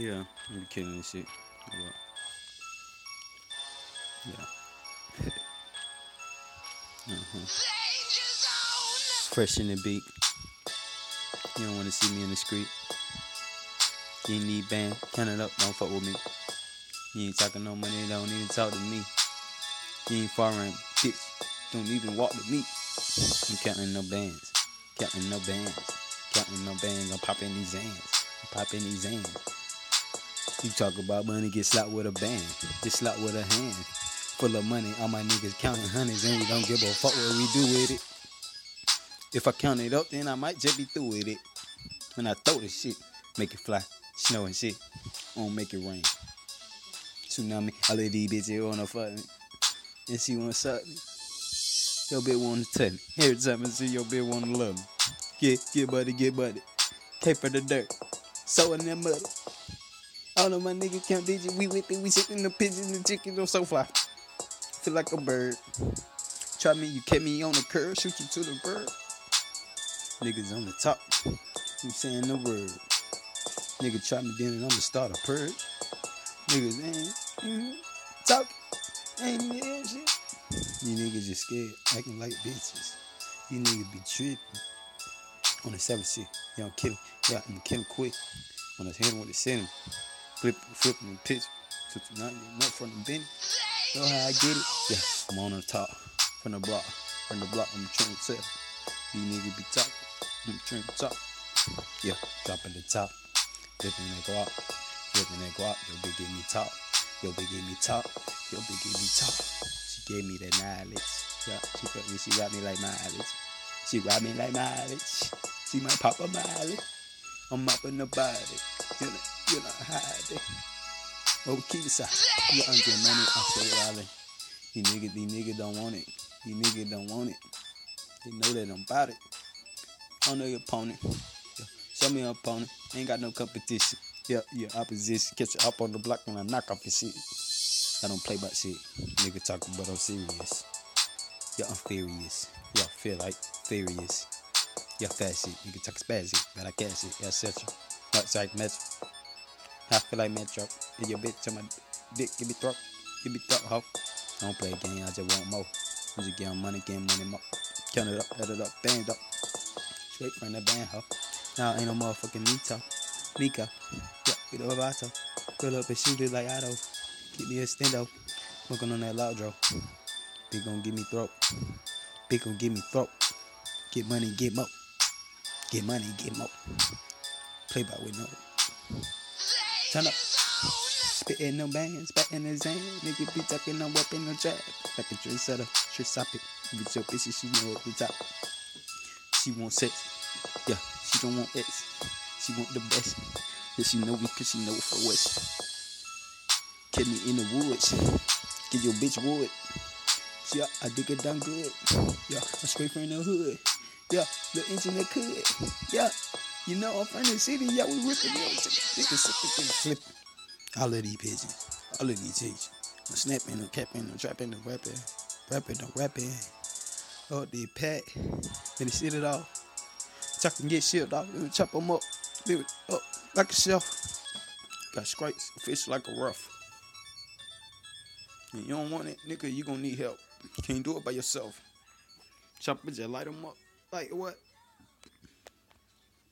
Yeah, I'm killing this shit. Hold. Yeah. uh-huh. In the beat. You don't want to see me in the street. You ain't need band. Count it up. Don't fuck with me. You ain't talking no money. Don't even talk to me. You ain't foreign. Bitch. Don't even walk with me. I'm counting no bands. Counting no bands. Counting no bands. I'm popping these hands. I'm popping these hands. You talk about money, get slapped with a band. Get slapped with a hand. Full of money, all my niggas counting hundreds and we don't give a fuck what we do with it. If I count it up, then I might just be through with it. When I throw this shit, make it fly, snow and shit. I don't make it rain. Tsunami, all of these bitches wanna fuck me. And she wanna suck me. Your bitch wanna touch me. Every time I see your bitch wanna love me. Get, get buddy, get buddy. Pay for the dirt. So in that mud. All of my niggas count digits. We with it. We sitting the pigeons and chickens on sofa. Feel like a bird. Try me, you kept me on the curb. Shoot you to the bird. Niggas on the top. I'm saying the word. Nigga try me then and I'ma start a purge. Niggas ain't mm, talk. Ain't even shit. You niggas just scared, acting like bitches. You niggas be tripping. On the seven shit, you don't kill him. Yeah, kill quick. When I hit him with the him, flip, flip and pitch. Not, not from the bench. Know how I get it? Yeah, I'm on the top. From the block. From the block, I'm trying to. You niggas be talking. I'm trying to talk. Yeah, dropping the top. Flipping that guap. Flipping that guap. Yo, big give me top. Yo, big give me top. Yo, big give me top. She gave me that knowledge. Yeah, she fuck me. She got me like mileage. She ride me like mileage. She my pop a mileage. I'm up in the body. Know, you know, hiding. Oh, keep it side. You under money, I say rally. These niggas, these niggas don't want it. These niggas don't want it. They know that I'm about it. I know your opponent. Show me your opponent. Ain't got no competition. Yeah, your opposition. Catch you up on the block when I knock off your shit. I don't play about shit. Nigga talking, but I'm serious. Yeah, I'm. Yeah, I feel like furious. Yeah, fat shit. Nigga talk spazzy, but I can't shit. Yeah, set you. Outside metro. I feel like metro. And your bitch on my dick, give me throat. Give me throat, ho. Don't play a game, I just want more. Just get money, get money more. Count it up, add it up, band up. Straight from the band, ho. Now ain't no motherfucking Mito. Mika. Yeah, get over Vato. Pull up and shoot it like Otto. Keep me a stendo. Smoking on that loud draw. Big gon' give me throat. Big gon' give me throat. Get money, get mo. Get money, get mo. Play by with no. Turn up. Spitting no bands, spitting his hand. Nigga be talking no weapon, no trap. Like a trendsetter, trick stop it. With your bitch, she know at the top. She want sex. Yeah, she don't want X. She want the best. Yeah, she know me cause she know for West. Kill me in the woods. Get your bitch wood. Yeah, I dig it down good. Yeah, I'm straight from the hood. Yeah, the engine internet could. Yeah, you know I'm from the city. Yeah, we ripping it. Nigga sipping, flip. All of these pigeons. All of these pigeons. I'm snapping, I'm capping, I'm trapping, I'm rapping. Rapping, I'm rapping. Oh, they pack. Then they sit it off. Chop and get shield off. Then chop them up. Leave it up like a shelf. Got scrapes, fish like a rough. And you don't want it, nigga, you gonna need help. You can't do it by yourself. Chop it, just light them up. Like what?